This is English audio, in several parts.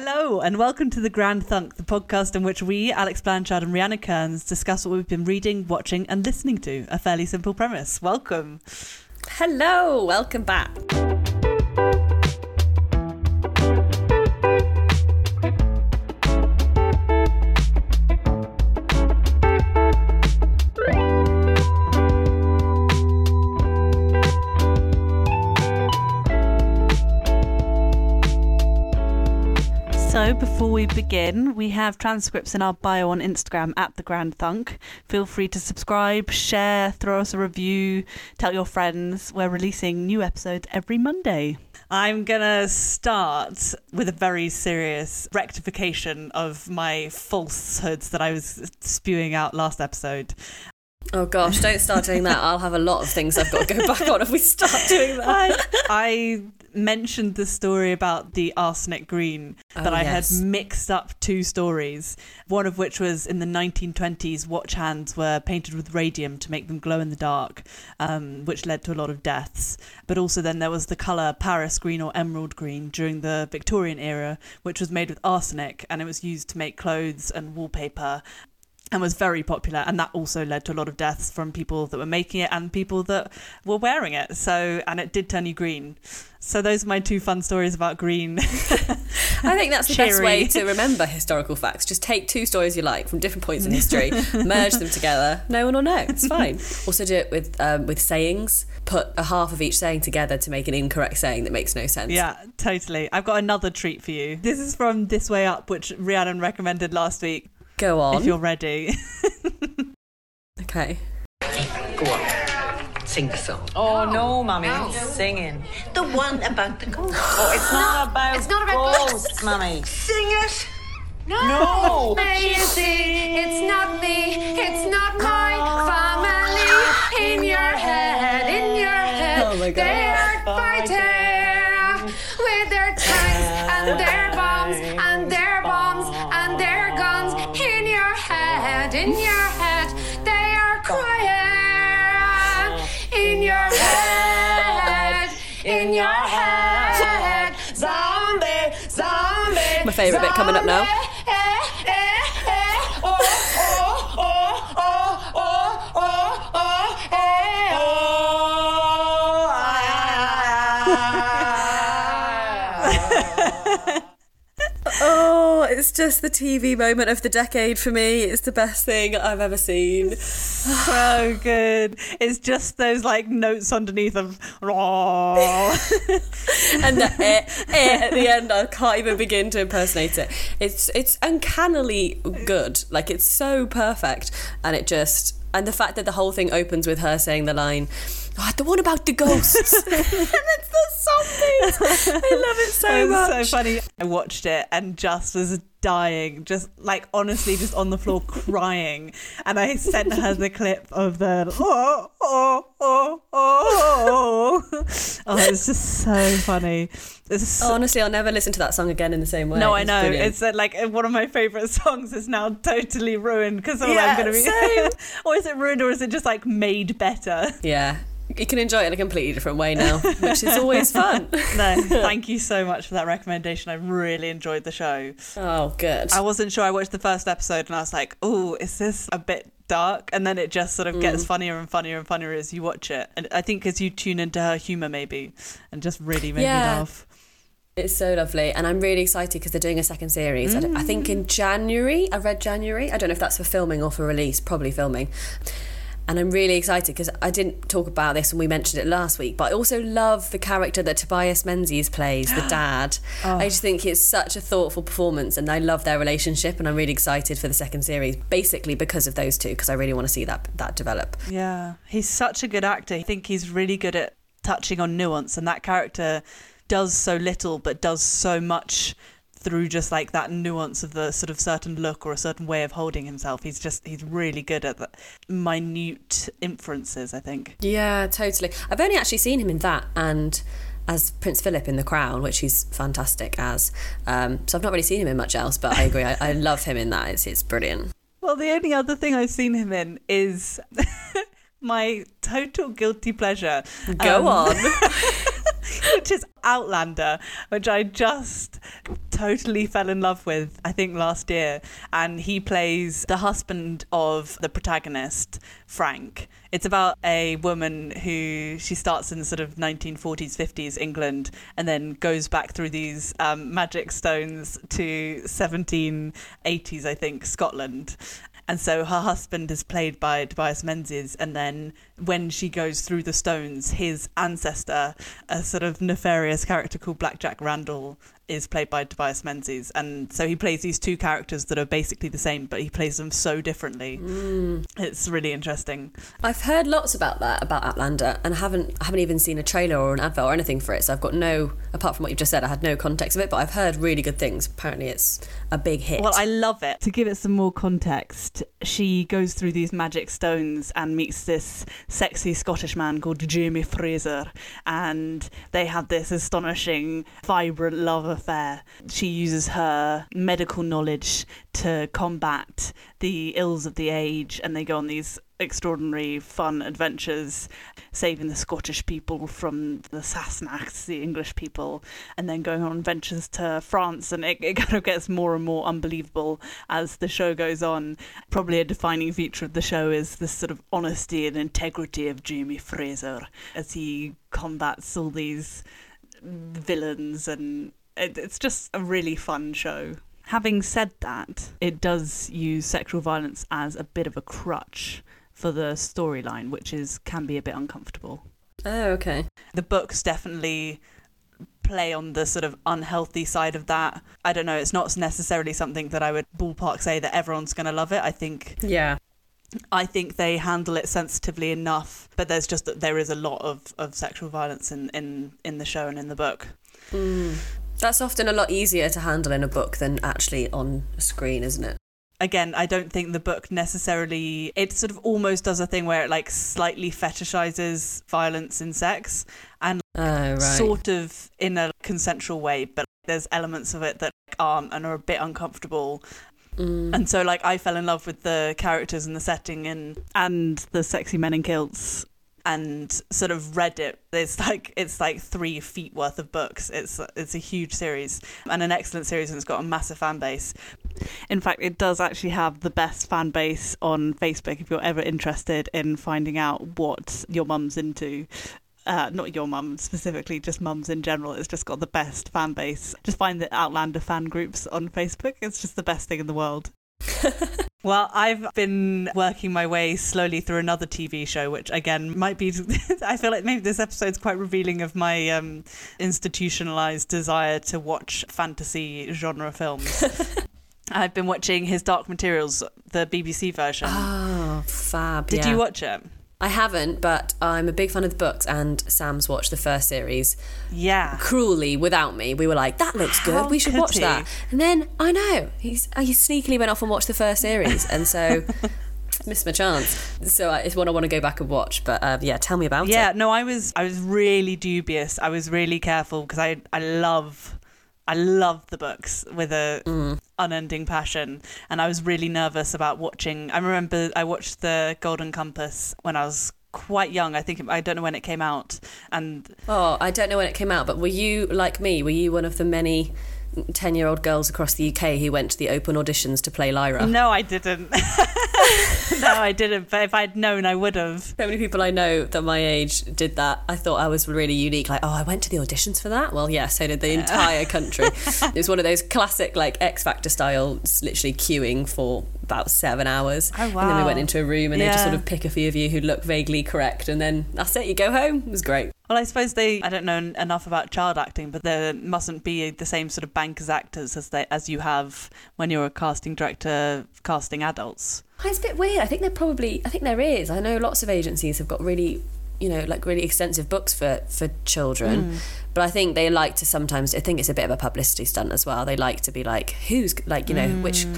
Hello, and welcome to the Grand Thunk, the podcast in which we, Alex Blanchard and Rhiannon Kearns, discuss what we've been reading, watching, and listening to. A fairly simple premise. Welcome. Hello, welcome back. We begin, we have transcripts in our bio on Instagram at the Grand Thunk. Feel free to subscribe, share, throw us a review, tell your friends. We're releasing new episodes every Monday. I'm gonna start with a very serious rectification of my falsehoods that I was spewing out last episode. Oh gosh, don't start doing that. I'll have a lot of things I've got to go back on if we start doing that. I, I mentioned the story about the arsenic green that Oh, I yes. had mixed up two stories. One of which was in the 1920s, watch hands were painted with radium to make them glow in the dark, um, which led to a lot of deaths. But also, then there was the colour Paris green or emerald green during the Victorian era, which was made with arsenic and it was used to make clothes and wallpaper and was very popular and that also led to a lot of deaths from people that were making it and people that were wearing it so and it did turn you green so those are my two fun stories about green I think that's the best way to remember historical facts. Just take two stories you like from different points in history, merge them together. No one will know. It's fine. Also, do it with um, with sayings. Put a half of each saying together to make an incorrect saying that makes no sense. yeah totally i've got another treat for you this is from this way up which rhiannon recommended last week Go on. if you're ready Okay. Go on. Sing the song. Oh no, mummy, singing. The one about the ghost. Oh, it's not about it's not about ghosts, mummy. Sing it. No, No. May you see, it's not me, it's not my family. In your head, in your head, Oh my God. they are fighting with their tanks and their favourite bit coming up now. Oh, it's just the TV moment of the decade for me. It's the best thing I've ever seen. so good it's just those like notes underneath of "Raw." and the eh, eh at the end, I can't even begin to impersonate it. It's it's uncannily good. Like it's so perfect, and it just and the fact that the whole thing opens with her saying the line. Oh, the one about the ghosts. and it's the. I love it so It was much. so funny. I watched it and just was dying, just like honestly, just on the floor crying. And I sent her the clip of the oh oh oh oh. Oh, it's just so funny. It's so- Honestly, I'll never listen to that song again in the same way. no, I know. brilliant. It's uh, like one of my favorite songs is now totally ruined because all Yeah, I'm going to be. or is it ruined or is it just like made better? yeah. You can enjoy it in a completely different way now, which is always fun. No, thank you so much for that recommendation. I really enjoyed the show. Oh, good. I wasn't sure. I watched the first episode and I was like, "Oh, is this a bit dark?" And then it just sort of gets mm. funnier and funnier and funnier as you watch it. And I think as you tune into her humor, maybe, and just really made Yeah. me laugh. It's so lovely, and I'm really excited because they're doing a second series. I, I think mm. in January. I read January. I don't know if that's for filming or for release. Probably filming. And I'm really excited because I didn't talk about this when we mentioned it last week, but I also love the character that Tobias Menzies plays, the dad. Oh. I just think it's such a thoughtful performance, and I love their relationship, and I'm really excited for the second series, basically because of those two, because I really want to see that that develop. Yeah, he's such a good actor. I think he's really good at touching on nuance, and that character does so little, but does so much through just like that nuance of the sort of certain look or a certain way of holding himself. He's just he's really good at the minute inferences. I think. Yeah, totally. I've only actually seen him in that and as Prince Philip in The Crown, which he's fantastic as. Um, so I've not really seen him in much else, but I agree. I, I love him in that. It's, it's brilliant. Well, the only other thing I've seen him in is my total guilty pleasure. Go Um, on. which is Outlander, which I just totally fell in love with, I think, last year. And he plays the husband of the protagonist, Frank. It's about a woman who she starts in sort of 1940s, 50s England and then goes back through these um, magic stones to 1780s, I think, Scotland. And so her husband is played by Tobias Menzies, and then when she goes through the stones, his ancestor, a sort of nefarious character called Blackjack Randall, is played by Tobias Menzies. And so he plays these two characters that are basically the same, but he plays them so differently. Mm. It's really interesting. I've heard lots about that about Outlander, and I haven't I haven't even seen a trailer or an advert or anything for it. So I've got no, apart from what you've just said, I had no context of it. But I've heard really good things. Apparently, it's a big hit. Well, I love it. To give it some more context, she goes through these magic stones and meets this sexy Scottish man called Jamie Fraser, and they have this astonishing, vibrant love affair. She uses her medical knowledge to combat the ills of the age, and they go on these extraordinary fun adventures saving the Scottish people from the Sassenachs, the English people, and then going on adventures to France. And it, it kind of gets more and more unbelievable as the show goes on. Probably a defining feature of the show is this sort of honesty and integrity of Jamie Fraser as he combats all these villains, and it, it's just a really fun show. Having said that, it does use sexual violence as a bit of a crutch for the storyline, which is can be a bit uncomfortable. oh, okay. The books definitely play on the sort of unhealthy side of that. I don't know, it's not necessarily something that I would ballpark say that everyone's going to love it. I think Yeah. I think they handle it sensitively enough, but there's just that there is a lot of, of sexual violence in, in, in the show and in the book. Mm. That's often a lot easier to handle in a book than actually on a screen, isn't it? Again, I don't think the book necessarily it sort of almost does a thing where it like slightly fetishizes violence in sex and Oh, right. sort of in a consensual way, but there's elements of it that aren't and are a bit uncomfortable. Mm. And so, like, I fell in love with the characters and the setting and and the sexy men in kilts, and sort of read it. It's like it's like three feet worth of books. It's it's a huge series and an excellent series, and it's got a massive fan base. In fact, it does actually have the best fan base on Facebook. If you're ever interested in finding out what your mum's into, uh, not your mum specifically, just mums in general. It's just got the best fan base. Just find the Outlander fan groups on Facebook. It's just the best thing in the world. well, I've been working my way slowly through another TV show, which again might be. I feel like maybe this episode's quite revealing of my um, institutionalized desire to watch fantasy genre films. I've been watching his Dark Materials, the BBC version. Oh, fab. Did yeah. you watch it? I haven't, but I'm a big fan of the books, and Sam's watched the first series Yeah. cruelly without me. We were like, "That looks good. How we should watch he? that." And then I know he's he sneakily went off and watched the first series, and so missed my chance. So uh, it's one I want to go back and watch. But uh, yeah, tell me about Yeah, it. Yeah, no, I was I was really dubious. I was really careful because I I love I love the books with a mm. unending passion, and I was really nervous about watching. I remember I watched the Golden Compass when I was quite young. I think I don't know when it came out, and Oh, I don't know when it came out, but were you like me? Were you one of the many ten-year-old girls across the UK who went to the open auditions to play Lyra? no, I didn't. no, I didn't. But if I'd known, I would have. So many people I know that my age did that. I thought I was really unique. Like, oh, I went to the auditions for that. Well, yeah, so did the entire country. it was one of those classic, like X Factor style, literally queuing for about seven hours. Oh, And then we went into a room and they just sort of pick a few of you who look vaguely correct, and then that's it. You go home. It was great. Well, I suppose they. I don't know enough about child acting, but there mustn't be the same sort of bank as actors as they as you have when you're a casting director casting adults. It's a bit weird. I think there probably, I think there is. I know lots of agencies have got really, you know, like really extensive books for for children, hmm. but I think they like to sometimes. I think it's a bit of a publicity stunt as well. They like to be like, who's like, you know, which hmm.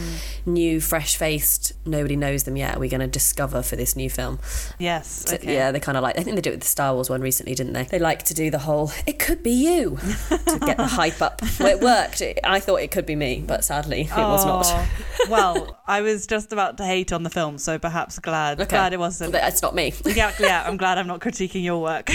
New, fresh faced, nobody knows them yet. we're we going to discover for this new film? Yes. So, okay. Yeah, they kind of like. I think they did it with the Star Wars one recently, didn't they? They like to do the whole "it could be you" to get the hype up. Well, it worked. It, I thought it could be me, but sadly, it was not. Oh, well, I was just about to hate on the film, so perhaps glad Okay. glad it wasn't. But it's not me. yeah, yeah, I'm glad I'm not critiquing your work.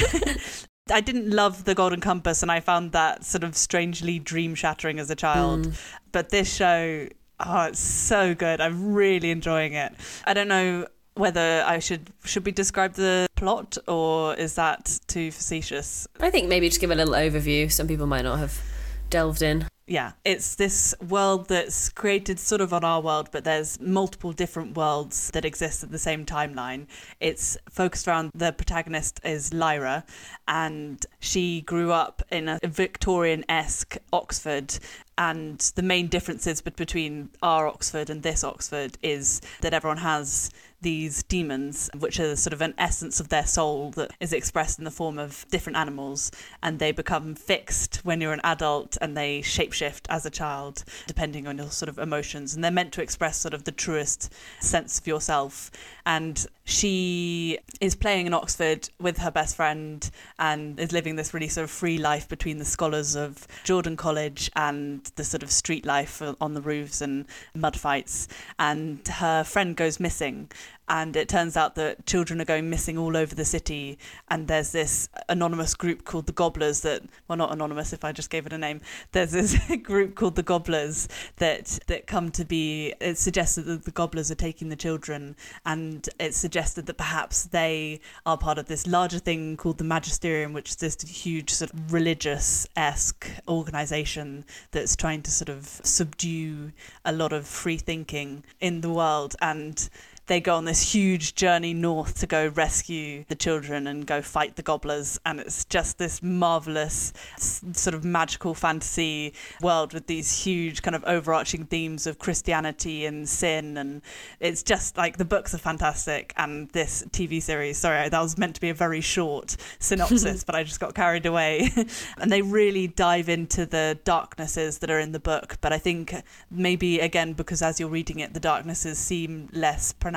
I didn't love the Golden Compass, and I found that sort of strangely dream shattering as a child. Mm. But this show, oh, it's so good. I'm really enjoying it. I don't know whether I should should we describe the plot or is that too facetious? I think maybe just give a little overview. Some people might not have delved in. Yeah, it's this world that's created sort of on our world, but there's multiple different worlds that exist at the same timeline. It's focused around the protagonist is Lyra, and she grew up in a Victorian esque Oxford. And the main differences bet- between our Oxford and this Oxford is that everyone has these demons, which are sort of an essence of their soul that is expressed in the form of different animals, and they become fixed when you're an adult and they shapeshift as a child, depending on your sort of emotions. And they're meant to express sort of the truest sense of yourself. And she is playing in Oxford with her best friend and is living this really sort of free life between the scholars of Jordan College and the sort of street life on the roofs and mud fights. And her friend goes missing. And it turns out that children are going missing all over the city. And there's this anonymous group called the Gobblers that, well, not anonymous if I just gave it a name. There's this group called the Gobblers that, that come to be, it's suggested that the Gobblers are taking the children. And it's suggested that perhaps they are part of this larger thing called the Magisterium, which is this huge sort of religious esque organization that's trying to sort of subdue a lot of free thinking in the world. And they go on this huge journey north to go rescue the children and go fight the gobblers and it's just this marvelous s- sort of magical fantasy world with these huge kind of overarching themes of christianity and sin and it's just like the books are fantastic and this tv series sorry that was meant to be a very short synopsis but i just got carried away. And they really dive into the darknesses that are in the book but i think maybe again because as you're reading it the darknesses seem less pronounced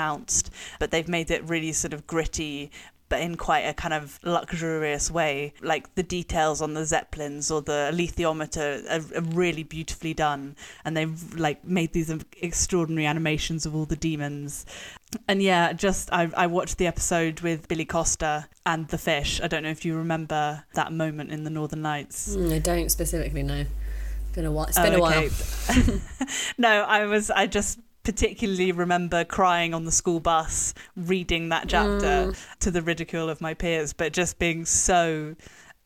but they've made it really sort of gritty but in quite a kind of luxurious way like the details on the zeppelins or the alethiometer are, are really beautifully done and they've like made these extraordinary animations of all the demons and yeah just I, I watched the episode with billy costa and the fish i don't know if you remember that moment in the northern lights Mm, I don't specifically know. Been a while. It's been Oh, a while. no, I was. I just particularly remember crying on the school bus reading that chapter mm. to the ridicule of my peers, but just being so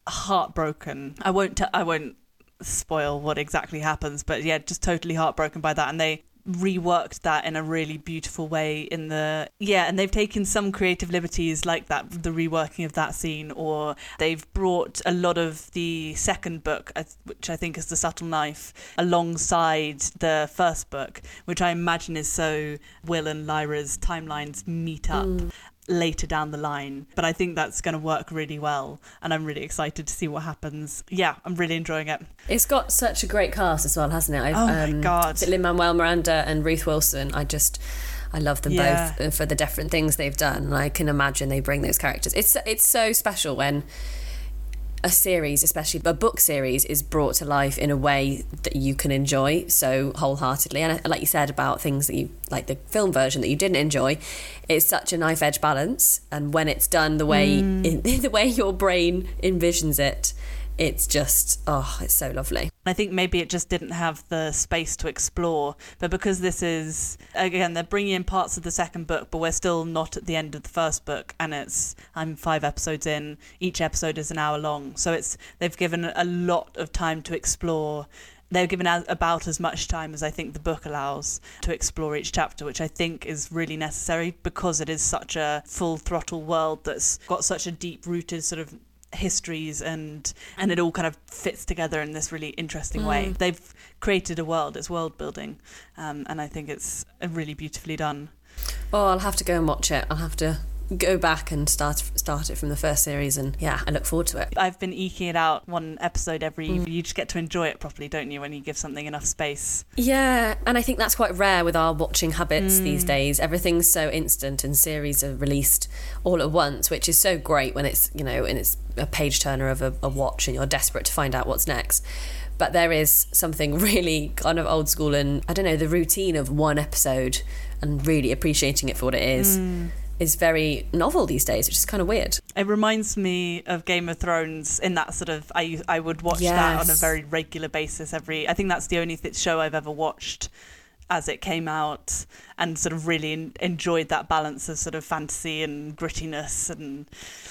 heartbroken. I won't. T- I won't spoil what exactly happens, but yeah, just totally heartbroken by that, and they reworked that in a really beautiful way in the yeah and they've taken some creative liberties like that the reworking of that scene or they've brought a lot of the second book which i think is the subtle knife alongside the first book which i imagine is so will and lyra's timelines meet up mm. Later down the line but i think that's going to work really well and i'm really excited to see what happens yeah i'm really enjoying it It's got such a great cast as well, hasn't it? I've, um, Oh my God. Lin Manuel Miranda and Ruth Wilson. I just, I love them Yeah. both uh, for the different things they've done, and I can imagine they bring those characters. It's it's so special when a series, especially a book series, is brought to life in a way that you can enjoy so wholeheartedly. And uh, like you said about things that you like the film version that you didn't enjoy, it's such a knife edge balance. And when it's done the way mm. in, the way your brain envisions it, it's just oh, it's so lovely. I think maybe it just didn't have the space to explore. But because this is, again, they're bringing in parts of the second book, but we're still not at the end of the first book. And it's, I'm five episodes in. Each episode is an hour long. So it's, they've given a lot of time to explore. They've given about as much time as I think the book allows to explore each chapter, which I think is really necessary because it is such a full throttle world that's got such a deep rooted sort of histories and and it all kind of fits together in this really interesting way. They've created a world, it's world building, um, and I think it's uh, really beautifully done. Oh, I'll have to go and watch it. I'll have to go back and start start it from the first series, and yeah, I look forward to it. I've been eking it out one episode every. Mm. You just get to enjoy it properly, don't you? When you give something enough space. Yeah, and I think that's quite rare with our watching habits these mm. days. Everything's so instant, and series are released all at once, which is so great when it's you know and it's a page turner of a, a watch, and you're desperate to find out what's next. But there is something really kind of old school, and I don't know the routine of one episode and really appreciating it for what it is. Mm. Is very novel these days, which is kind of weird. It reminds me of Game of Thrones in that sort of I I would watch that on a very regular basis every I think that's the only th- show I've ever watched as it came out and sort of really en- enjoyed that balance of sort of fantasy and grittiness and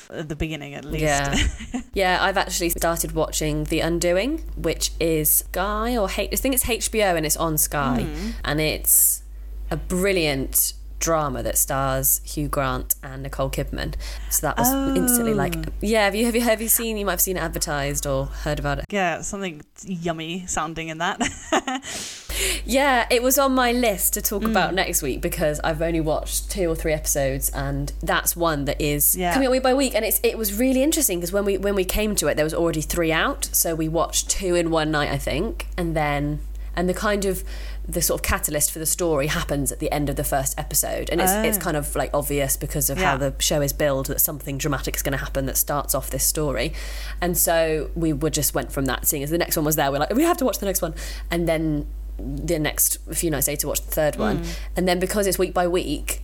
at the beginning at least. Yeah. yeah, I've actually started watching The Undoing, which is Sky or H- I think it's HBO and it's on Sky. Hmm. And it's a brilliant drama that stars Hugh Grant and Nicole Kidman. So that was instantly like oh. yeah, have you have you have you seen you might have seen it advertised or heard about it? yeah, something yummy sounding in that. Yeah, it was on my list to talk about mm. next week because I've only watched two or three episodes, and that's one that is Yeah. coming out week by week. And it's it was really interesting because when we when we came to it, there was already three out, so we watched two in one night, I think, and then and the kind of the sort of catalyst for the story happens at the end of the first episode, and it's it's Oh. kind of like obvious because of how the show is billed that something dramatic is going to happen that starts off this story, and so we would just went from that, seeing as the next one was there, we're like we have to watch the next one, and then the next few nights later watch the third one. Mm. And then because it's week by week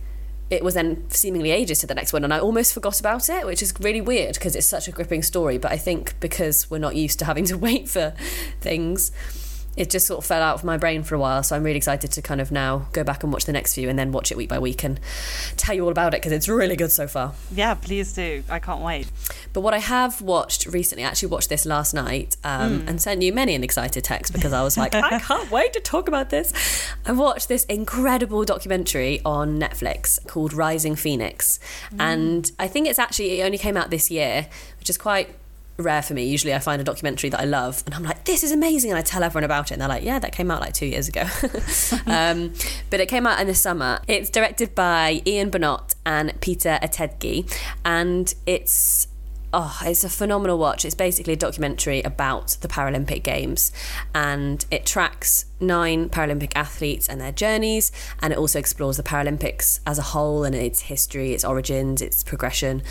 it was then seemingly ages to the next one. And i almost forgot about it which is really weird because it's such a gripping story. But i think because we're not used to having to wait for things it just sort of fell out of my brain for a while so i'm really excited to kind of now go back and watch the next few and then watch it week by week and tell you all about it because it's really good so far yeah, please do. I can't wait. but what I have watched recently, I actually watched this last night um, and sent you many an excited text because I was like, I can't wait to talk about this. I watched this incredible documentary on Netflix called Rising Phoenix. And I think it's actually, it only came out this year, which is quite rare for me. Usually I find a documentary that I love and I'm like, this is amazing. And I tell everyone about it and they're like, yeah, that came out like two years ago. um, but it came out in the summer. It's directed by Ian Bonhôte and Peter Ettedgui. And it's Oh, it's a phenomenal watch. It's basically a documentary about the Paralympic Games and it tracks nine Paralympic athletes and their journeys and it also explores the Paralympics as a whole and its history, its origins, its progression.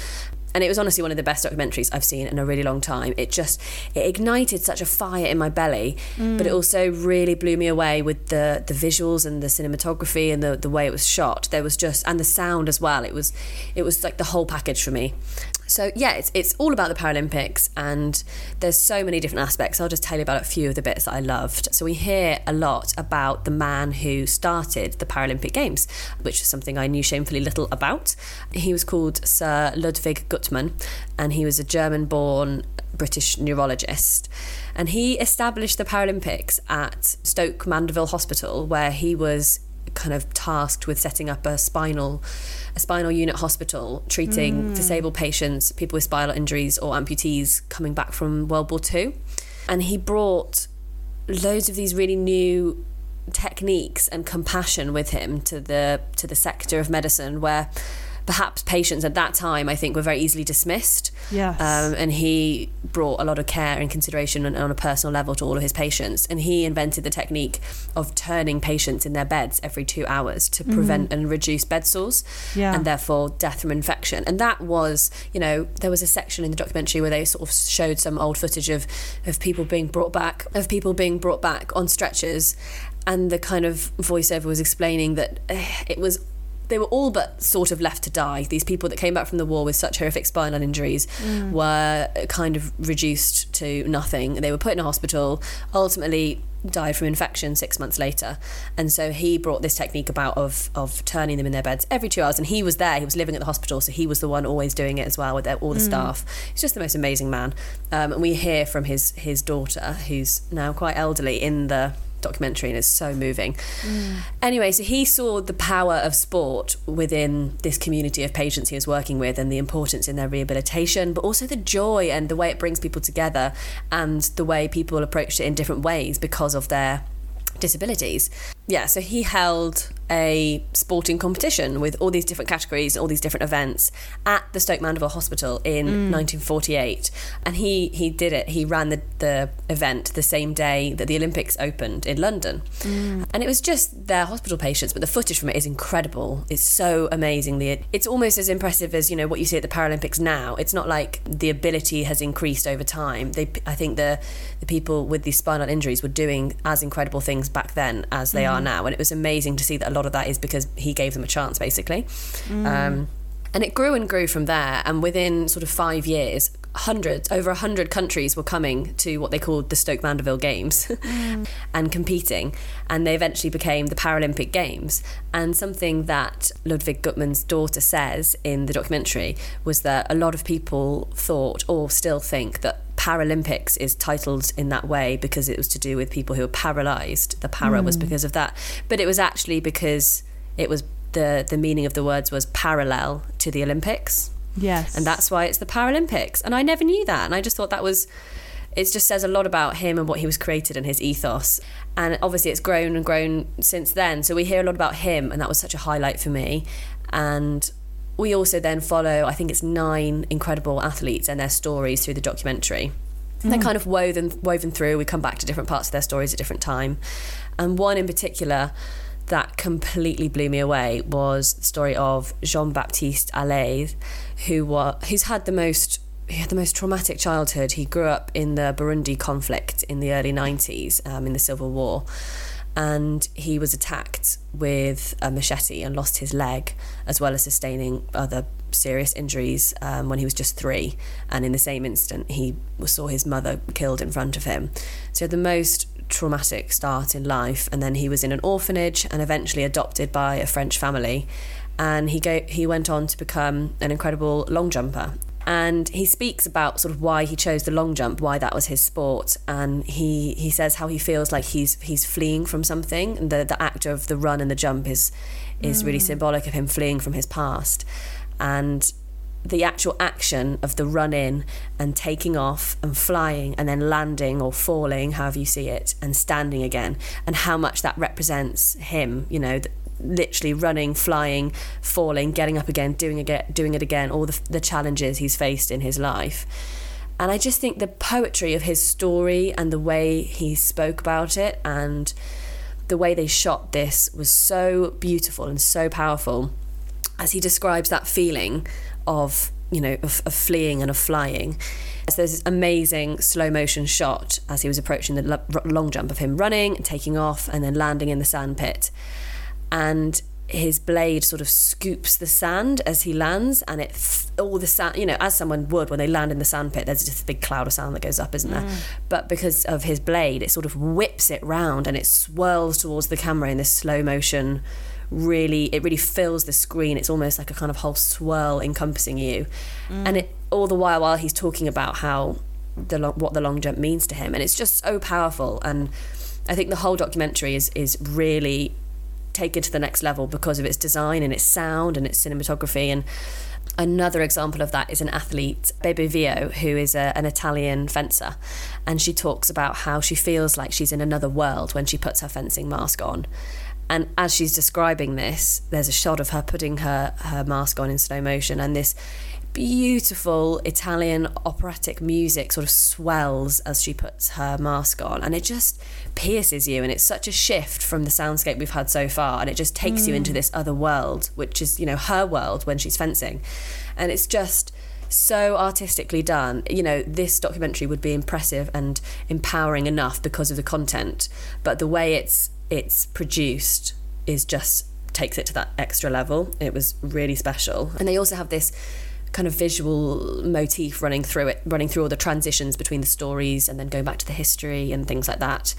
And it was honestly one of the best documentaries I've seen in a really long time. It just it ignited such a fire in my belly, but it mm. also really blew me away with the the visuals and the cinematography and the the way it was shot. There was just and the sound as well. It was it was like the whole package for me. So yeah, it's it's all about the Paralympics, and there's so many different aspects. I'll just tell you about a few of the bits that I loved. So we hear a lot about the man who started the Paralympic Games, which is something I knew shamefully little about. He was called Sir Ludwig Guttmann, and he was a German-born British neurologist. And he established the Paralympics at Stoke Mandeville Hospital, where he was kind of tasked with setting up a spinal a spinal unit hospital treating hmm. disabled patients, people with spinal injuries or amputees coming back from World War II. And he brought loads of these really new techniques and compassion with him to the to the sector of medicine where perhaps patients at that time I think were very easily dismissed. Yes. Um, and he brought a lot of care and consideration on, on a personal level to all of his patients. And he invented the technique of turning patients in their beds every two hours to prevent and reduce bed sores Yeah. and therefore death from infection. And that was, you know, there was a section in the documentary where they sort of showed some old footage of, of people being brought back, of people being brought back on stretchers. And the kind of voiceover was explaining that eh, it was they were all but sort of left to die. These people that came back from the war with such horrific spinal injuries were kind of reduced to nothing. They were put in a hospital, ultimately died from infection six months later. And so he brought this technique about of of turning them in their beds every two hours. And he was there, he was living at the hospital, so he was the one always doing it as well with their, all the staff. He's just the most amazing man. Um, and we hear from his his daughter, who's now quite elderly, in the documentary and it's so moving. Mm. Anyway, so he saw the power of sport within this community of patients he was working with and the importance in their rehabilitation, but also the joy and the way it brings people together and the way people approached it in different ways because of their disabilities. Yeah, so he held a sporting competition with all these different categories, all these different events at the Stoke Mandeville Hospital in mm. 1948. And he, he did it, he ran the, the event the same day that the Olympics opened in London. Mm. And it was just their hospital patients, but the footage from it is incredible. It's so amazingly, it's almost as impressive as, you know, what you see at the Paralympics now. It's not like the ability has increased over time. They, I think the, the people with these spinal injuries were doing as incredible things back then as they are now. And it was amazing to see that a lot of that is because he gave them a chance, basically. Um, And it grew and grew from there. And within sort of five years, hundreds, over a hundred countries were coming to what they called the Stoke Mandeville Games and competing. And they eventually became the Paralympic Games. And something that Ludwig Guttmann's daughter says in the documentary was that a lot of people thought or still think that Paralympics is titled in that way because it was to do with people who were paralyzed. The para was mm. because of that. But it was actually because it was the the meaning of the words was parallel to the Olympics. Yes. And that's why it's the Paralympics. And I never knew that. And I just thought that was it just says a lot about him and what he was created and his ethos. And obviously it's grown and grown since then. So we hear a lot about him and that was such a highlight for me. And we also then follow, I think it's nine incredible athletes and their stories through the documentary. They're mm. kind of woven woven through. We come back to different parts of their stories at different time, and one in particular that completely blew me away was the story of Jean Baptiste Alaize, who was who's had the most he had the most traumatic childhood. He grew up in the Burundi conflict in the early 90s, um, in the Civil War, and he was attacked with a machete and lost his leg, as well as sustaining other serious injuries um, when he was just three. And in the same instant, he saw his mother killed in front of him. So the most traumatic start in life, and then he was in an orphanage and eventually adopted by a French family. And he go, he went on to become an incredible long jumper. And he speaks about sort of why he chose the long jump, why that was his sport, and he he says how he feels like he's he's fleeing from something, and the the act of the run and the jump is is really mm. symbolic of him fleeing from his past, and the actual action of the run in and taking off and flying and then landing or falling, however you see it, and standing again, and how much that represents him, you know, literally running, flying, falling, getting up again, doing it, doing it again, all the, the challenges he's faced in his life. And I just think the poetry of his story and the way he spoke about it and the way they shot this was so beautiful and so powerful as he describes that feeling of you know of, of fleeing and of flying. So there's this amazing slow motion shot as he was approaching the long jump of him running taking off and then landing in the sand pit and his blade sort of scoops the sand as he lands and it all the sand you know as someone would when they land in the sand pit there's just a big cloud of sand that goes up isn't there? Mm. But because of his blade it sort of whips it round and it swirls towards the camera in this slow motion really it really fills the screen. It's almost like a kind of whole swirl encompassing you. And it all the while while he's talking about how the lo- what the long jump means to him. And it's just so powerful. And I think the whole documentary is is really taken to the next level because of its design and its sound and its cinematography. And Another example of that is an athlete, Bebe Vio, who is a, an Italian fencer. And she talks about how she feels like she's in another world when she puts her fencing mask on. And as she's describing this, there's a shot of her putting her, her mask on in slow motion, and this beautiful Italian operatic music sort of swells as she puts her mask on, and it just pierces you. And it's such a shift from the soundscape we've had so far, and it just takes you into mm. this other world, which is, you know, her world when she's fencing. And it's just so artistically done. You know, this documentary would be impressive and empowering enough because of the content, but the way it's it's produced is just takes it to that extra level. It was really special. And they also have this kind of visual motif running through it, running through all the transitions between the stories and then going back to the history and things like that.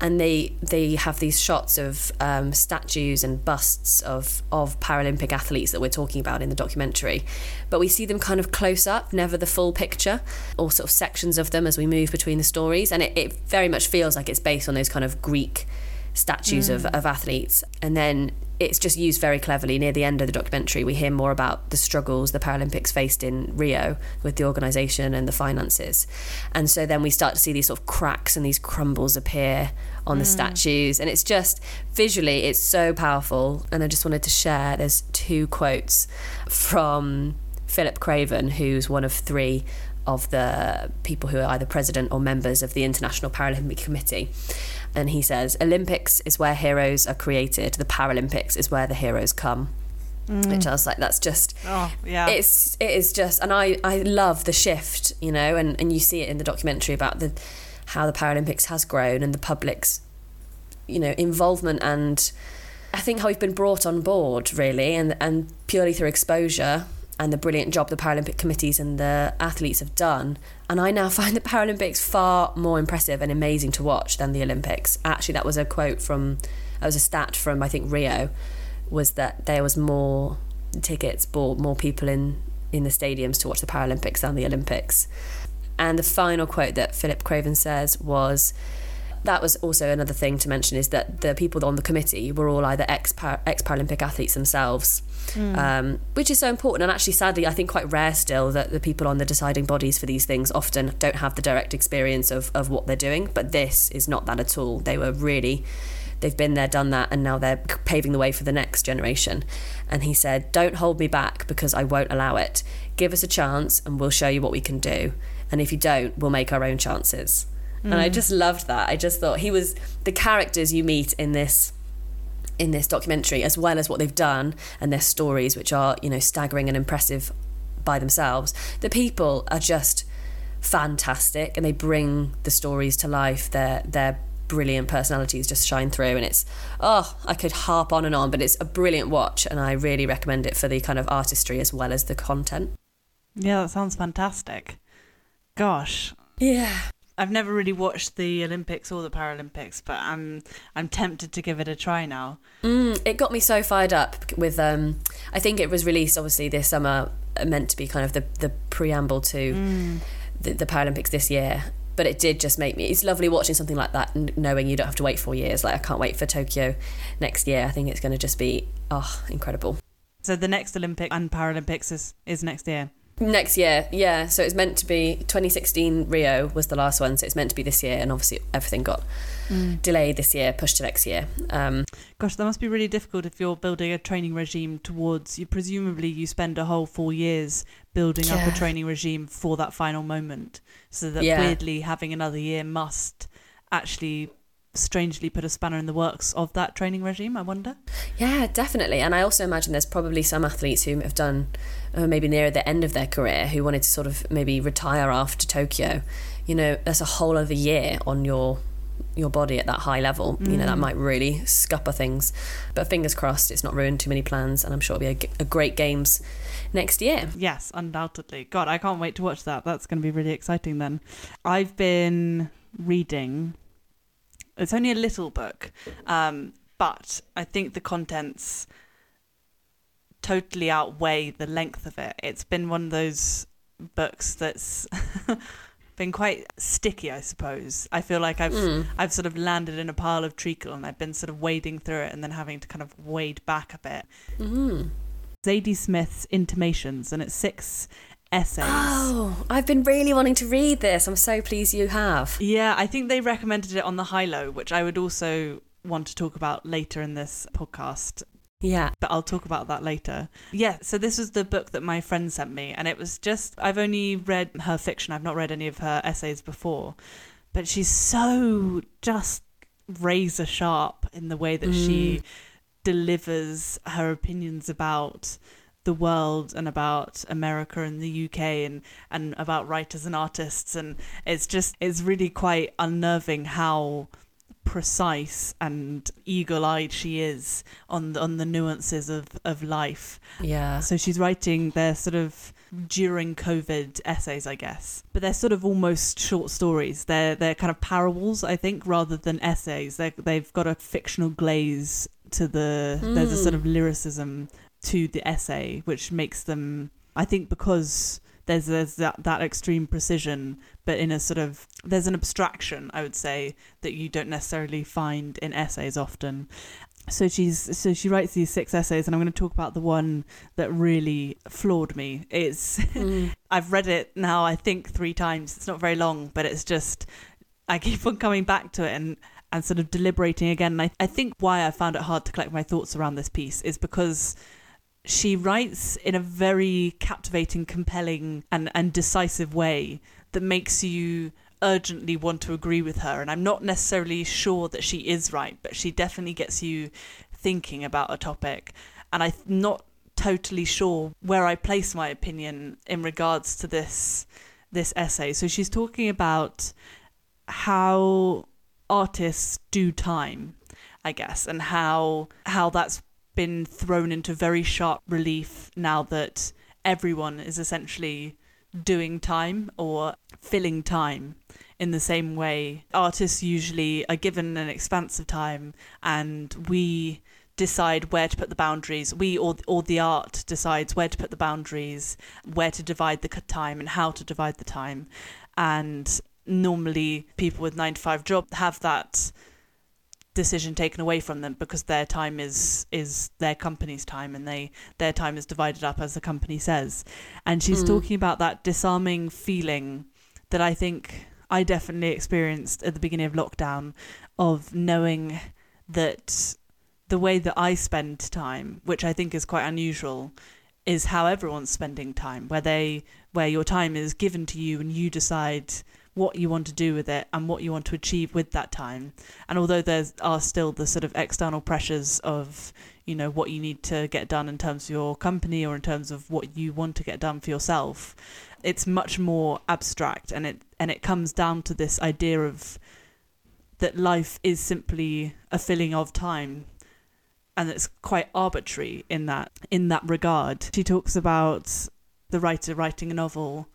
And they they have these shots of um, statues and busts of of Paralympic athletes that we're talking about in the documentary, but we see them kind of close up, never the full picture, or sort of sections of them as we move between the stories, and it, it very much feels like it's based on those kind of Greek statues of, mm. of athletes. And then it's just used very cleverly. Near the end of the documentary, we hear more about the struggles the Paralympics faced in Rio with the organisation and the finances. And so then we start to see these sort of cracks and these crumbles appear on the mm. statues. And it's just visually, it's so powerful. And I just wanted to share there's two quotes from Philip Craven, who's one of three of the people who are either president or members of the International Paralympic Committee. And he says, Olympics is where heroes are created, the Paralympics is where the heroes come. Mm. Which I was like, that's just Oh, yeah. it's it is just and I, I love the shift, you know, and, and you see it in the documentary about the how the Paralympics has grown and the public's you know, involvement and I think how we've been brought on board really and and purely through exposure and the brilliant job the Paralympic committees and the athletes have done. And I now find the Paralympics far more impressive and amazing to watch than the Olympics. Actually, that was a quote from, that was a stat from, I think, Rio, was that there was more tickets bought, more people in, in the stadiums to watch the Paralympics than the Olympics. And the final quote that Philip Craven says was, that was also another thing to mention is that the people on the committee were all either ex ex Paralympic athletes themselves, mm. um, which is so important. And actually, sadly, I think quite rare still that the people on the deciding bodies for these things often don't have the direct experience of, of what they're doing. But this is not that at all. They were really, they've been there, done that, and now they're paving the way for the next generation. And he said, Don't hold me back because I won't allow it. Give us a chance and we'll show you what we can do. And if you don't, we'll make our own chances. Mm. And I mm. just loved that. I just thought he was the characters you meet in this in this documentary as well as what they've done and their stories which are, you know, staggering and impressive by themselves. The people are just fantastic and they bring the stories to life. Their their brilliant personalities just shine through and it's oh I could harp on and on but it's a brilliant watch and I really recommend it for the kind of artistry as well as the content. Yeah, that sounds fantastic. Gosh. Yeah. I've never really watched the Olympics or the Paralympics, but I'm I'm tempted to give it a try now. Mm, it got me so fired up with. Um, I think it was released obviously this summer, uh, meant to be kind of the the preamble to mm. the, the Paralympics this year. But it did just make me. It's lovely watching something like that and knowing you don't have to wait four years. Like I can't wait for Tokyo next year. I think it's going to just be oh incredible. So the next Olympic and Paralympics is is next year. Next year, yeah. So it's meant to be 2016 Rio was the last one, so it's meant to be this year, and obviously everything got mm. delayed this year, pushed to next year. Um, Gosh, that must be really difficult if you're building a training regime towards. You presumably you spend a whole four years building yeah. up a training regime for that final moment, so that yeah. weirdly having another year must actually strangely put a spanner in the works of that training regime, I wonder. Yeah, definitely. And I also imagine there's probably some athletes who have done uh, maybe near the end of their career who wanted to sort of maybe retire after Tokyo. You know, that's a whole other year on your your body at that high level. Mm. You know, that mm. might really scupper things. But fingers crossed it's not ruined too many plans and I'm sure it'll be a, a great games next year. Yes, undoubtedly. God, I can't wait to watch that. That's going to be really exciting then. I've been reading it's only a little book, um, but I think the contents totally outweigh the length of it. It's been one of those books that's been quite sticky, I suppose. I feel like I've mm. I've sort of landed in a pile of treacle and I've been sort of wading through it and then having to kind of wade back a bit. Mm. Zadie Smith's Intimations, and it's six essays. Oh, I've been really wanting to read this. I'm so pleased you have. Yeah, I think they recommended it on the high low, which I would also want to talk about later in this podcast. Yeah. But I'll talk about that later. Yeah, so this was the book that my friend sent me, and it was just, I've only read her fiction, I've not read any of her essays before, but she's so just razor sharp in the way that mm. she delivers her opinions about the world and about America and the UK and and about writers and artists and it's just it's really quite unnerving how precise and eagle-eyed she is on the, on the nuances of of life. Yeah. So she's writing their sort of during COVID essays, I guess, but they're sort of almost short stories. They're they're kind of parables, I think, rather than essays. They they've got a fictional glaze to the. Mm. There's a sort of lyricism to the essay, which makes them, I think, because there's, there's that, that extreme precision, but in a sort of, there's an abstraction, I would say, that you don't necessarily find in essays often. So she's so she writes these six essays, and I'm going to talk about the one that really floored me. It's mm. I've read it now, I think three times. It's not very long, but it's just I keep on coming back to it and and sort of deliberating again. And I, I think why I found it hard to collect my thoughts around this piece is because she writes in a very captivating, compelling, and, and decisive way that makes you urgently want to agree with her. And I'm not necessarily sure that she is right, but she definitely gets you thinking about a topic. And I'm not totally sure where I place my opinion in regards to this this essay. So she's talking about how artists do time, I guess, and how how that's been thrown into very sharp relief now that everyone is essentially doing time or filling time in the same way. Artists usually are given an expanse of time and we decide where to put the boundaries. We or or the art decides where to put the boundaries, where to divide the time and how to divide the time. And normally people with 9 to 5 job have that decision taken away from them because their time is is their company's time and they their time is divided up as the company says and she's Mm. talking about that disarming feeling that i think i definitely experienced at the beginning of lockdown of knowing that the way that i spend time which i think is quite unusual is how everyone's spending time where they where your time is given to you and you decide what you want to do with it and what you want to achieve with that time. And although there are still the sort of external pressures of you know what you need to get done in terms of your company or in terms of what you want to get done for yourself it's much more abstract and it and it comes down to this idea of that life is simply a filling of time. And it's quite arbitrary in that in that regard. She talks about the writer writing a novel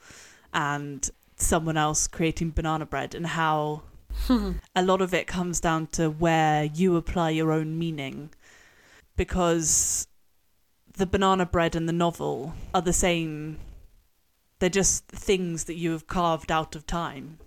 and someone else creating banana bread and how a lot of it comes down to where you apply your own meaning. Because the banana bread and the novel are the same. They're just things that you have carved out of time.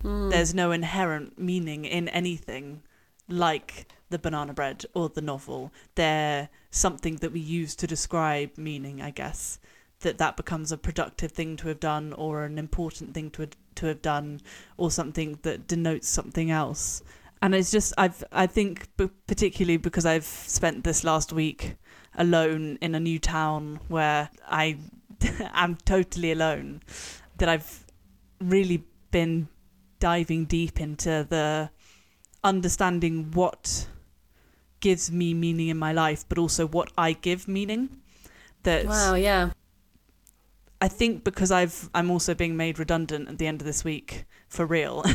Hmm. There's no inherent meaning in anything like the banana bread or the novel. They're something that we use to describe meaning i guess that that becomes a productive thing to have done or an important thing to to have done or something that denotes something else and it's just i've i think particularly because i've spent this last week alone in a new town where i am totally alone that i've really been diving deep into the understanding what gives me meaning in my life but also what i give meaning that Wow, yeah. I think because I've I'm also being made redundant at the end of this week for real.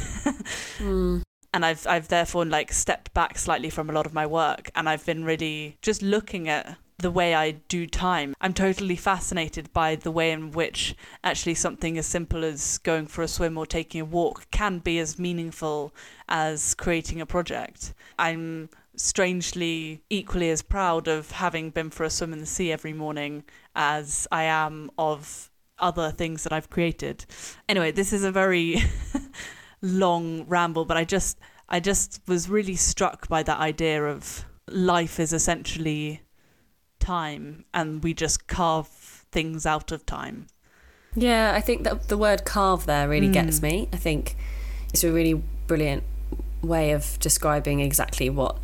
Mm. and I've I've therefore like stepped back slightly from a lot of my work and I've been really just looking at the way I do time. I'm totally fascinated by the way in which actually something as simple as going for a swim or taking a walk can be as meaningful as creating a project. I'm strangely equally as proud of having been for a swim in the sea every morning as I am of other things that I've created. Anyway, this is a very long ramble, but I just I just was really struck by that idea of life is essentially time and we just carve things out of time. Yeah, I think that the word carve there really gets mm. me. I think it's a really brilliant way of describing exactly what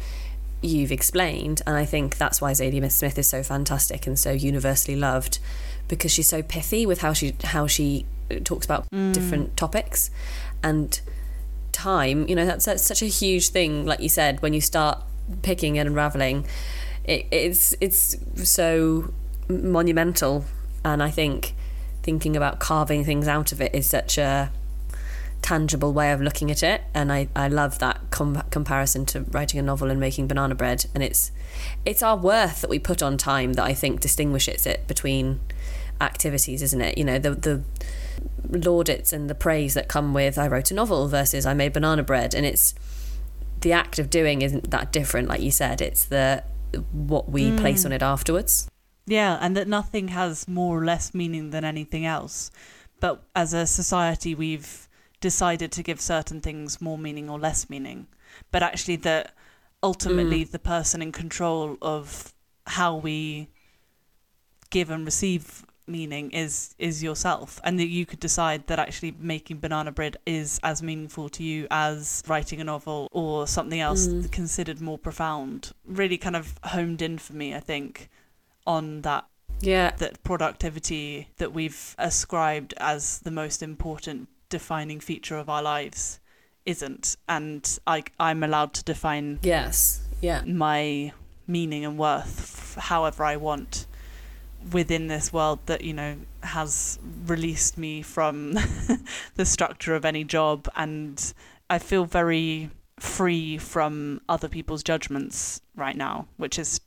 you've explained. And I think that's why Zadie Smith is so fantastic and so universally loved because she's so pithy with how she how she uh, talks about mm. different topics. And time you know that's, that's such a huge thing like you said when you start picking and unraveling. It, it's it's so monumental. And i think thinking about carving things out of it is such a tangible way of looking at it. And i, I love that com- comparison to writing a novel and making banana bread and it's it's our worth that we put on time that i think distinguishes it between activities isn't it? You know the the laudits and the praise that come with i wrote a novel versus i made banana bread and it's the act of doing isn't that different like you said. It's the what we mm. place on it afterwards. Yeah, and that nothing has more or less meaning than anything else. But as a society, we've decided to give certain things more meaning or less meaning. But actually, that ultimately mm. the person in control of how we give and receive meaning is is yourself and that you could decide that actually making banana bread is as meaningful to you as writing a novel or something else mm. considered more profound. Really kind of homed in for me i think on that yeah. that productivity that we've ascribed as the most important defining feature of our lives isn't and I, i'm allowed to define yes yeah. my meaning and worth f- however i want within this world that you know has released me from the structure of any job and i feel very free from other people's judgments right now which is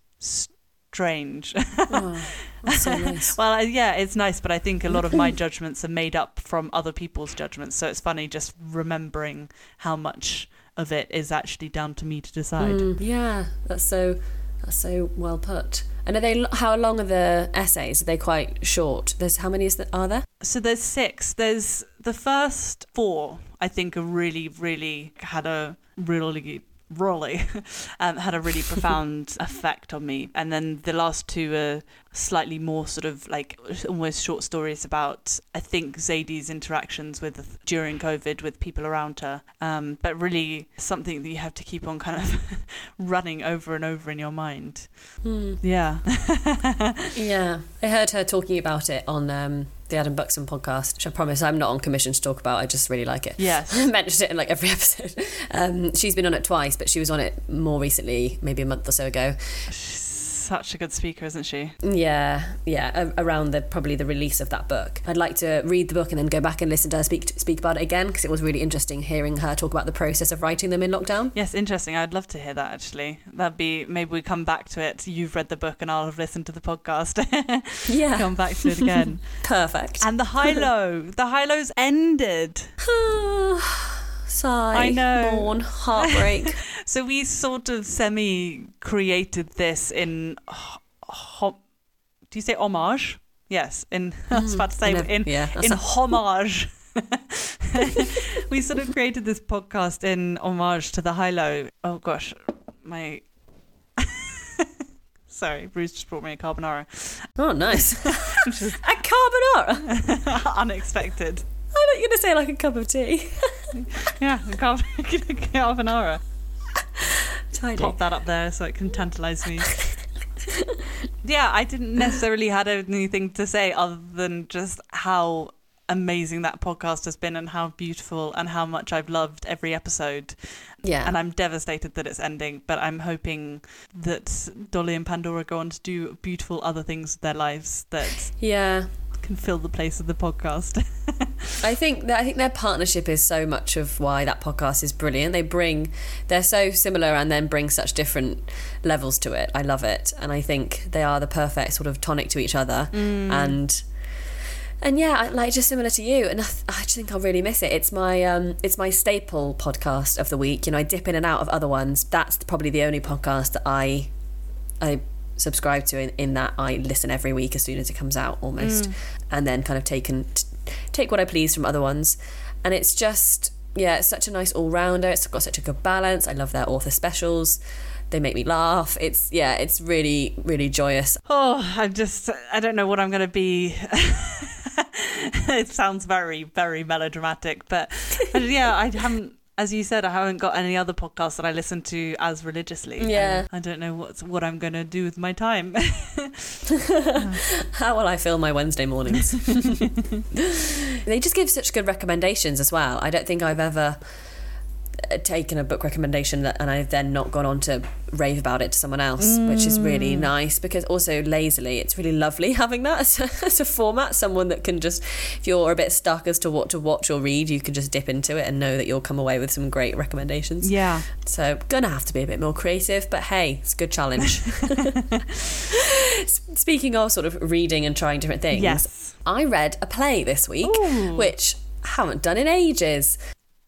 strange. That's so nice. well, uh, yeah, it's nice, but I think a lot of my judgments are made up from other people's judgments. So it's funny just remembering how much of it is actually down to me to decide. Mm, yeah, that's so that's so well put. And are they how long are the essays? Are they quite short? There's how many is there, are there? So there's six. There's the first four. I think are really, really had a really Raleigh um, had a really profound effect on me. And then the last two are slightly more sort of like almost short stories about, I think, Zadie's interactions with during COVID with people around her. Um, but really something that you have to keep on kind of running over and over in your mind. Hmm. Yeah. Yeah, I heard her talking about it on um, the Adam Buxton podcast, which I promise I'm not on commission to talk about. I just really like it. Yes. I mentioned it in like every episode. Um, she's been on it twice, but she was on it more recently, maybe a month or so ago. Such a good speaker, isn't she? Yeah, yeah, around the probably the release of that book. I'd like to read the book and then go back and listen to her speak speak about it again because it was really interesting hearing her talk about the process of writing them in lockdown. Yes, interesting. I'd love to hear that actually. That'd be maybe we come back to it. You've read the book and I'll have listened to the podcast. Yeah, come back to it again. perfect. and the high low. The high lows ended. Sigh. I know. Mourn. Heartbreak. So we sort of semi created this in ho- do you say homage? Yes, in I was mm, about to say in a- in yeah, in a- homage. we sort of created this podcast in homage to the high low. Oh gosh, my sorry, Bruce just brought me a carbonara. oh, nice. a carbonara. Unexpected. I thought you were going to say like a cup of tea. Yeah, a carb- carbonara. Tidy. Pop that up there so it can tantalize me. yeah, I didn't necessarily had anything to say other than just how amazing that podcast has been and how beautiful and how much I've loved every episode. Yeah. And I'm devastated that it's ending, but I'm hoping that Dolly and Pandora go on to do beautiful other things with their lives that yeah. Can fill the place of the podcast. I think that I think their partnership is so much of why that podcast is brilliant. They bring they're so similar and then bring such different levels to it. I love it, and I think they are the perfect sort of tonic to each other. And and yeah, I- like just similar to you, and I, I just think I'll really miss it. It's my um, it's my staple podcast of the week. You know, I dip in and out of other ones. That's probably the only podcast that I I subscribe to in, in that I listen every week as soon as it comes out almost. Mm. And then kind of take and t- take what I please from other ones. And it's just yeah it's such a nice all-rounder. It's got such a good balance. I love their author specials. They make me laugh. It's yeah it's really really joyous. Oh, I'm just, I don't know what I'm going to be. it sounds very, very melodramatic, but yeah, I haven't, as you said, I haven't got any other podcasts that I listen to as religiously. Yeah. I don't know what's, what I'm going to do with my time. how will I fill my Wednesday mornings they just give such good recommendations as well I don't think I've ever Uh, taken a book recommendation that, and I've then not gone on to rave about it to someone else, which is really mm. nice because also lazily, it's really lovely having that as a, as a format. Someone that can just, if you're a bit stuck as to what to watch or read, you can just dip into it and know that you'll come away with some great recommendations. yeah. So, gonna have to be a bit more creative, but hey, it's a good challenge. Speaking of sort of reading and trying different things, Yes. I read a play this week, Ooh. which I haven't done in ages.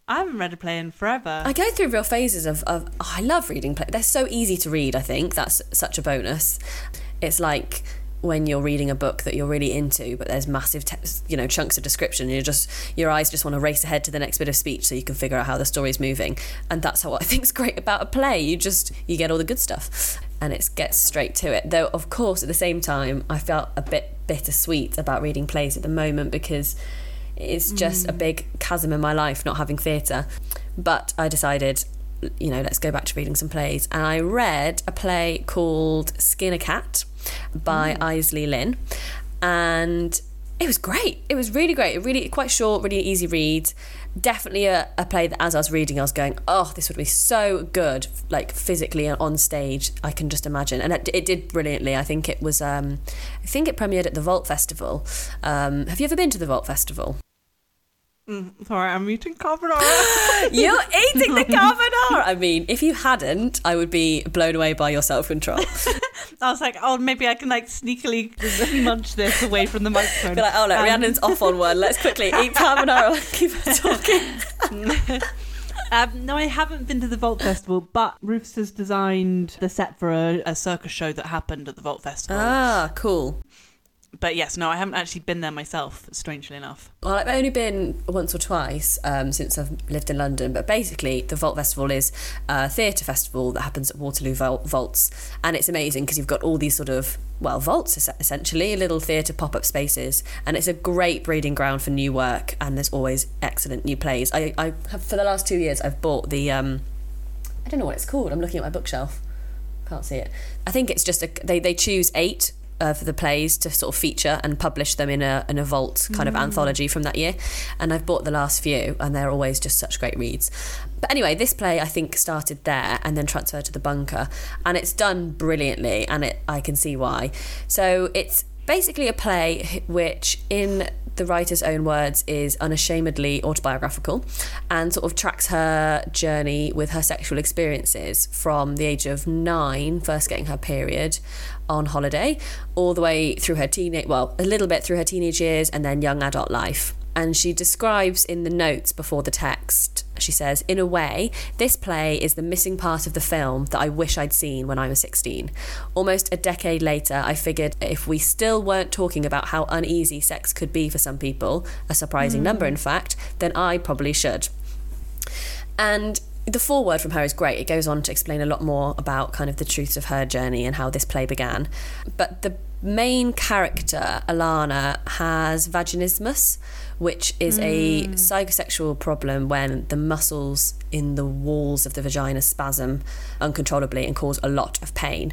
I haven't read a play in forever. I go through real phases of, of oh, I love reading plays. They're so easy to read, I think. That's such a bonus. It's like when you're reading a book that you're really into, but there's massive, te- you know, chunks of description. And you're just your eyes just want to race ahead to the next bit of speech so you can figure out how the story's moving. And that's what I think's great about a play. You just you get all the good stuff, and it gets straight to it. Though, of course, at the same time, I felt a bit bittersweet about reading plays at the moment because it's just a big chasm in my life not having theatre. But I decided, you know, let's go back to reading some plays. And I read a play called Skin a Cat by Isley Lynn. And it was great. It was really great. It really quite short, really easy read. Definitely a, a play that as I was reading, I was going, oh, this would be so good, like physically and on stage. I can just imagine. And it, it did brilliantly. I think it was, um, I think it premiered at the Vault Festival. Um, have you ever been to the Vault Festival? Sorry, I'm eating carbonara. You're eating the carbonara. I mean, if you hadn't, I would be blown away by your self control. I was like, oh, maybe I can like sneakily munch this away from the microphone. Be like, oh, look, Um, Rhiannon's off on one. Let's quickly eat carbonara and keep talking. Um, no, I haven't been to the Vault Festival, but Rufus has designed the set for a, a circus show that happened at the Vault Festival. Ah, cool. But yes, no, I haven't actually been there myself, strangely enough. Well, I've only been once or twice um, since I've lived in London, but basically, the Vault Festival is a theatre festival that happens at Waterloo Vault- Vaults, and it's amazing because you've got all these sort of well vaults essentially, little theatre pop up spaces, and it's a great breeding ground for new work, and there's always excellent new plays. I, I have for the last two years, I've bought the um, I don't know what it's called. I'm looking at my bookshelf. Can't see it. I think it's just a they they choose eight uh, for the plays to sort of feature and publish them in a in a vault kind of anthology from that year. And I've bought the last few, and they're always just such great reads. But anyway, this play I think started there and then transferred to the bunker, and it's done brilliantly, and it I can see why. So it's basically a play which in the writer's own words is unashamedly autobiographical and sort of tracks her journey with her sexual experiences from the age of nine first getting her period on holiday all the way through her teenage well a little bit through her teenage years and then young adult life and she describes in the notes before the text, she says, In a way, this play is the missing part of the film that I wish I'd seen when I was 16. Almost a decade later, I figured if we still weren't talking about how uneasy sex could be for some people, a surprising hmm. number in fact, then I probably should. And the foreword from her is great. It goes on to explain a lot more about kind of the truths of her journey and how this play began. But the main character, Alana, has vaginismus, which is a hmm. psychosexual problem when the muscles in the walls of the vagina spasm uncontrollably and cause a lot of pain.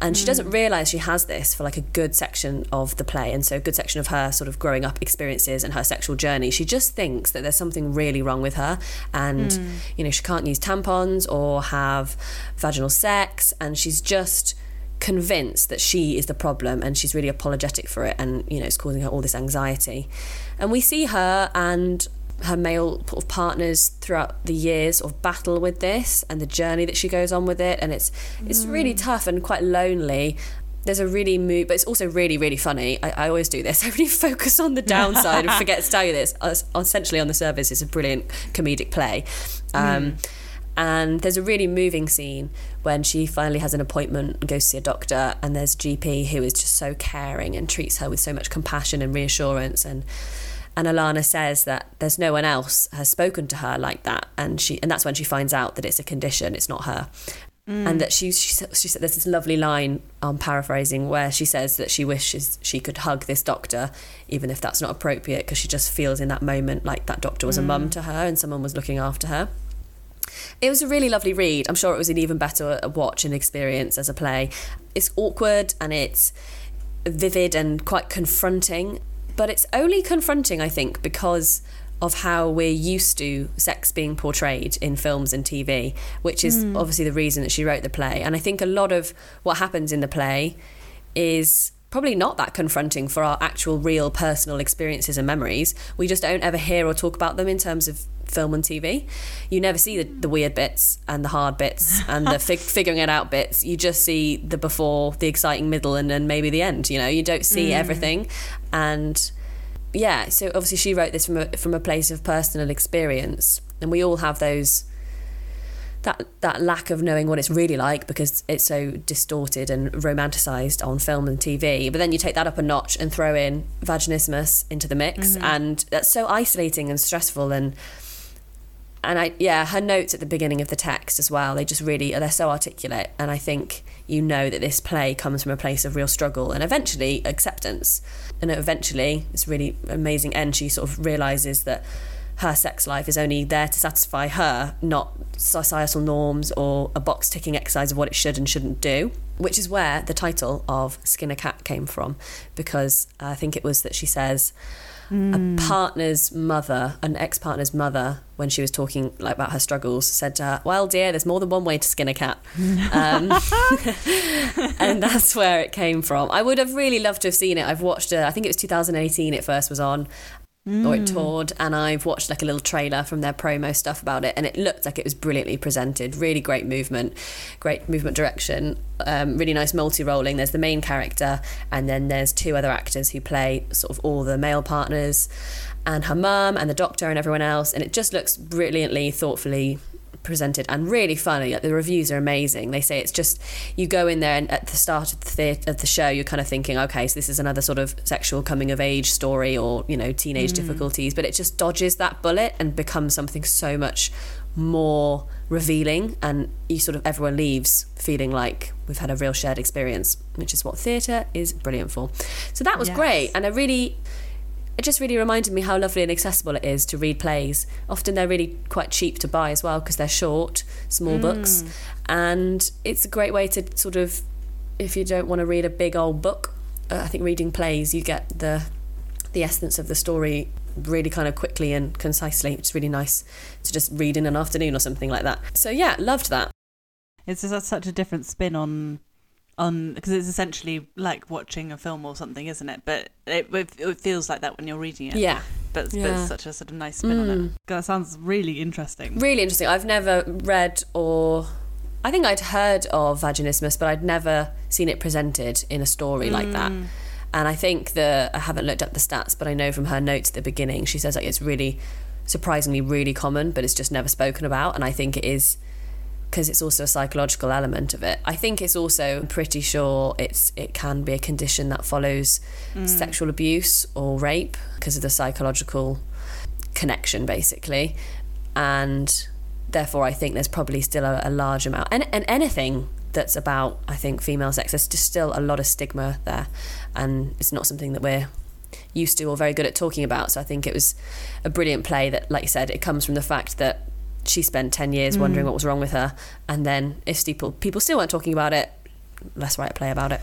And she doesn't mm. realise she has this for like a good section of the play, and so a good section of her sort of growing up experiences and her sexual journey. She just thinks that there's something really wrong with her, and mm. you know she can't use tampons or have vaginal sex, and she's just convinced that she is the problem and she's really apologetic for it. And you know it's causing her all this anxiety. And we see her and her male sort of partners throughout the years of battle with this and the journey that she goes on with it and it's it's really tough and quite lonely. There's a really mood but it's also really really funny. I, I always do this. I really focus on the downside and forget to tell you this. Essentially on the surface it's a brilliant comedic play. Um, and there's a really moving scene when she finally has an appointment and goes to see a doctor and there's a gp who is just so caring and treats her with so much compassion and reassurance and and Alana says that there's no one else has spoken to her like that. And she and that's when she finds out that it's a condition it's not her. Mm. And that she she said, she said there's this lovely line I'm paraphrasing where she says that she wishes she could hug this doctor even if that's not appropriate because she just feels in that moment like that doctor was a mum mm. to her and someone was looking after her. It was a really lovely read. I'm sure it was an even better watch and experience as a play. It's awkward and it's vivid and quite confronting, but it's only confronting, I think, because of how we're used to sex being portrayed in films and TV, which is hmm. obviously the reason that she wrote the play. And I think a lot of what happens in the play is probably not that confronting for our actual real personal experiences and memories. We just don't ever hear or talk about them in terms of film and TV. You never see the, the weird bits and the hard bits and the fig- figuring it out bits. You just see the before, the exciting middle, and then maybe the end. You know, you don't see mm. everything. And yeah, so obviously she wrote this from a from a place of personal experience, and we all have those that that lack of knowing what it's really like because it's so distorted and romanticized on film and TV. But then you take that up a notch and throw in vaginismus into the mix, mm-hmm. and that's so isolating and stressful. And and I yeah, her notes at the beginning of the text as well. They just really they're so articulate, and I think you know that this play comes from a place of real struggle and eventually acceptance. And eventually, it's really amazing end. She sort of realizes that her sex life is only there to satisfy her, not societal norms or a box ticking exercise of what it should and shouldn't do. Which is where the title of Skin a Cat came from, because I think it was that she says a partner's mother, an ex partner's mother, when she was talking like about her struggles, said to her, "Well, dear, there's more than one way to skin a cat," um, and that's where it came from. I would have really loved to have seen it. I've watched it. I think it was 2018. It first was on. Or it toured, and I've watched like a little trailer from their promo stuff about it, and it looked like it was brilliantly presented. Really great movement, great movement direction, um, really nice multi-rolling. There's the main character, and then there's two other actors who play sort of all the male partners, and her mum and the doctor and everyone else, and it just looks brilliantly, thoughtfully presented and really funny. Like the reviews are amazing. They say it's just you go in there and at the start of the theatre, of the show, you're kind of thinking, okay, so this is another sort of sexual coming of age story or you know teenage hmm. difficulties, but it just dodges that bullet and becomes something so much more revealing, and you sort of everyone leaves feeling like we've had a real shared experience, which is what theatre is brilliant for. So that was Yes. great, and I really it just really reminded me how lovely and accessible it is to read plays. Often they're really quite cheap to buy as well because they're short, small books, and it's a great way to sort of, if you don't want to read a big old book, uh, I think reading plays you get the the essence of the story really kind of quickly and concisely. It's really nice to just read in an afternoon or something like that. So yeah, loved that. It's just such a different spin on on because it's essentially like watching a film or something, isn't it? But it, it, it feels like that when you're reading it. Yeah, But, but it's such a sort of nice spin on it. Mm. That sounds really interesting. really interesting. I've never read or I think I'd heard of vaginismus, but I'd never seen it presented in a story like that. And I think the I haven't looked up the stats, but I know from her notes at the beginning, she says like it's really surprisingly really common, but it's just never spoken about. And I think it is because it's also a psychological element of it. I think it's also I'm pretty sure it's it can be a condition that follows mm. sexual abuse or rape because of the psychological connection basically. And therefore I think there's probably still a, a large amount and, and anything that's about I think female sex there's just still a lot of stigma there and it's not something that we're used to or very good at talking about. So I think it was a brilliant play that, like you said, it comes from the fact that she spent 10 years wondering what was wrong with her. And then if people, people still weren't talking about it, let's write a play about it.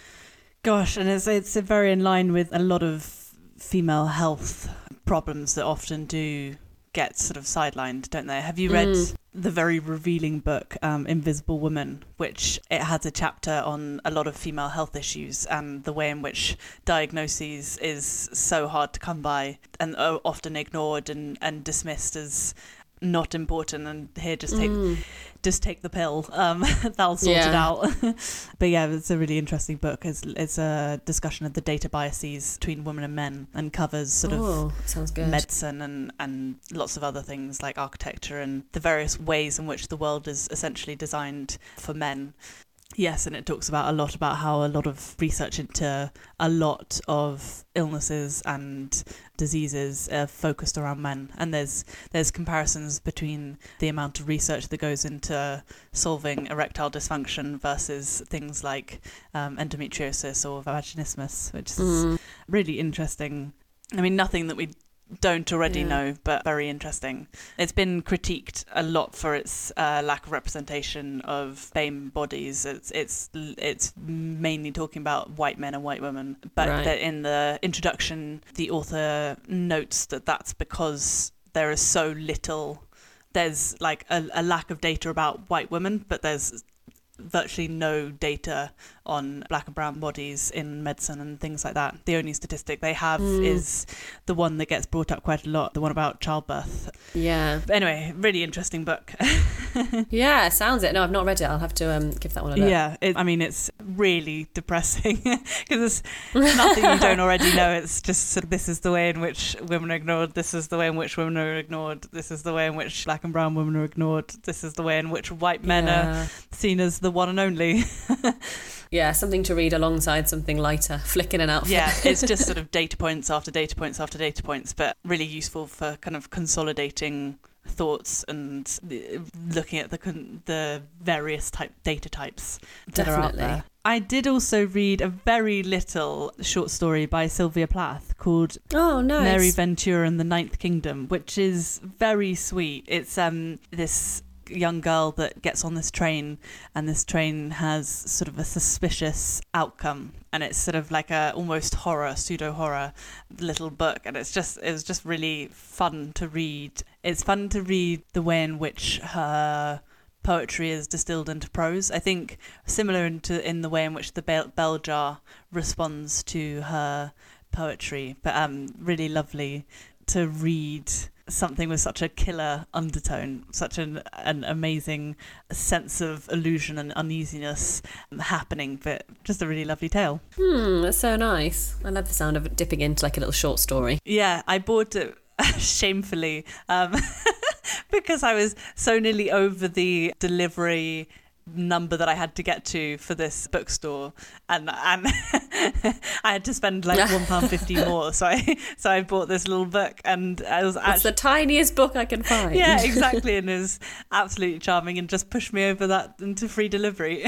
Gosh, and it's it's very in line with a lot of female health problems that often do get sort of sidelined, don't they? Have you read Mm. the very revealing book um, Invisible Woman, which it has a chapter on a lot of female health issues and the way in which diagnoses is so hard to come by and are often ignored and, and dismissed as not important and here just take just take the pill. Um that'll sort it out. But yeah it's a really interesting book. It's, it's a discussion of the data biases between women and men and covers sort of oh, sounds good. medicine and, and lots of other things like architecture and the various ways in which the world is essentially designed for men. Yes, and it talks about a lot about how a lot of research into a lot of illnesses and diseases are focused around men, and there's there's comparisons between the amount of research that goes into solving erectile dysfunction versus things like um, endometriosis or vaginismus, which is Mm. really interesting. I mean, nothing that we don't already Yeah. know, but very interesting. It's been critiqued a lot for its uh, lack of representation of BAME bodies. It's it's it's mainly talking about white men and white women, but Right. in the introduction, the author notes that that's because there is so little. There's like a, a lack of data about white women, but there's virtually no data on black and brown bodies in medicine and things like that. The only statistic they have Mm. is the one that gets brought up quite a lot, the one about childbirth. Yeah. But anyway, really interesting book. Yeah, sounds it. No, I've not read it. I'll have to um, give that one a look. yeah, it, I mean, it's really depressing because it's nothing you don't already know. It's just sort of, this is the way in which women are ignored. This is the way in which women are ignored. This is the way in which black and brown women are ignored. This is the way in which white men are seen as the one and only. Yeah, something to read alongside something lighter, flick in and out. yeah, it's just sort of data points after data points after data points, but really useful for kind of consolidating thoughts and looking at the the various type data types that are out Definitely. there. I did also read a very little short story by Sylvia Plath called Oh, nice. Mary Ventura and the Ninth Kingdom, which is very sweet. It's um this young girl that gets on this train and this train has sort of a suspicious outcome and it's sort of like a almost horror pseudo horror little book and it's just it was just really fun to read. It's fun to read the way in which her poetry is distilled into prose. I think similar into in the way in which the bell, bell jar responds to her poetry but um really lovely to read something with such a killer undertone, such an, an amazing sense of illusion and uneasiness happening, but just a really lovely tale. Hmm, that's so nice. I love the sound of it dipping into like a little short story. Yeah, I bought it shamefully um, because I was so nearly over the delivery number that I had to get to for this bookstore, and and I had to spend like one pound fifty more. So I so I bought this little book, and I was It's actually the tiniest book I can find. yeah, exactly, and was absolutely charming, and just pushed me over that into free delivery.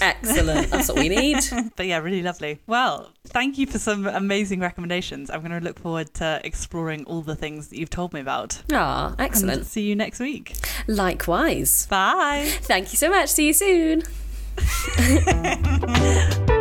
Excellent. That's what we need. but yeah, really lovely. Well, thank you for some amazing recommendations. I'm going to look forward to exploring all the things that you've told me about. Ah, And excellent. see you next week. Likewise. Bye. Thank you so much. See you soon.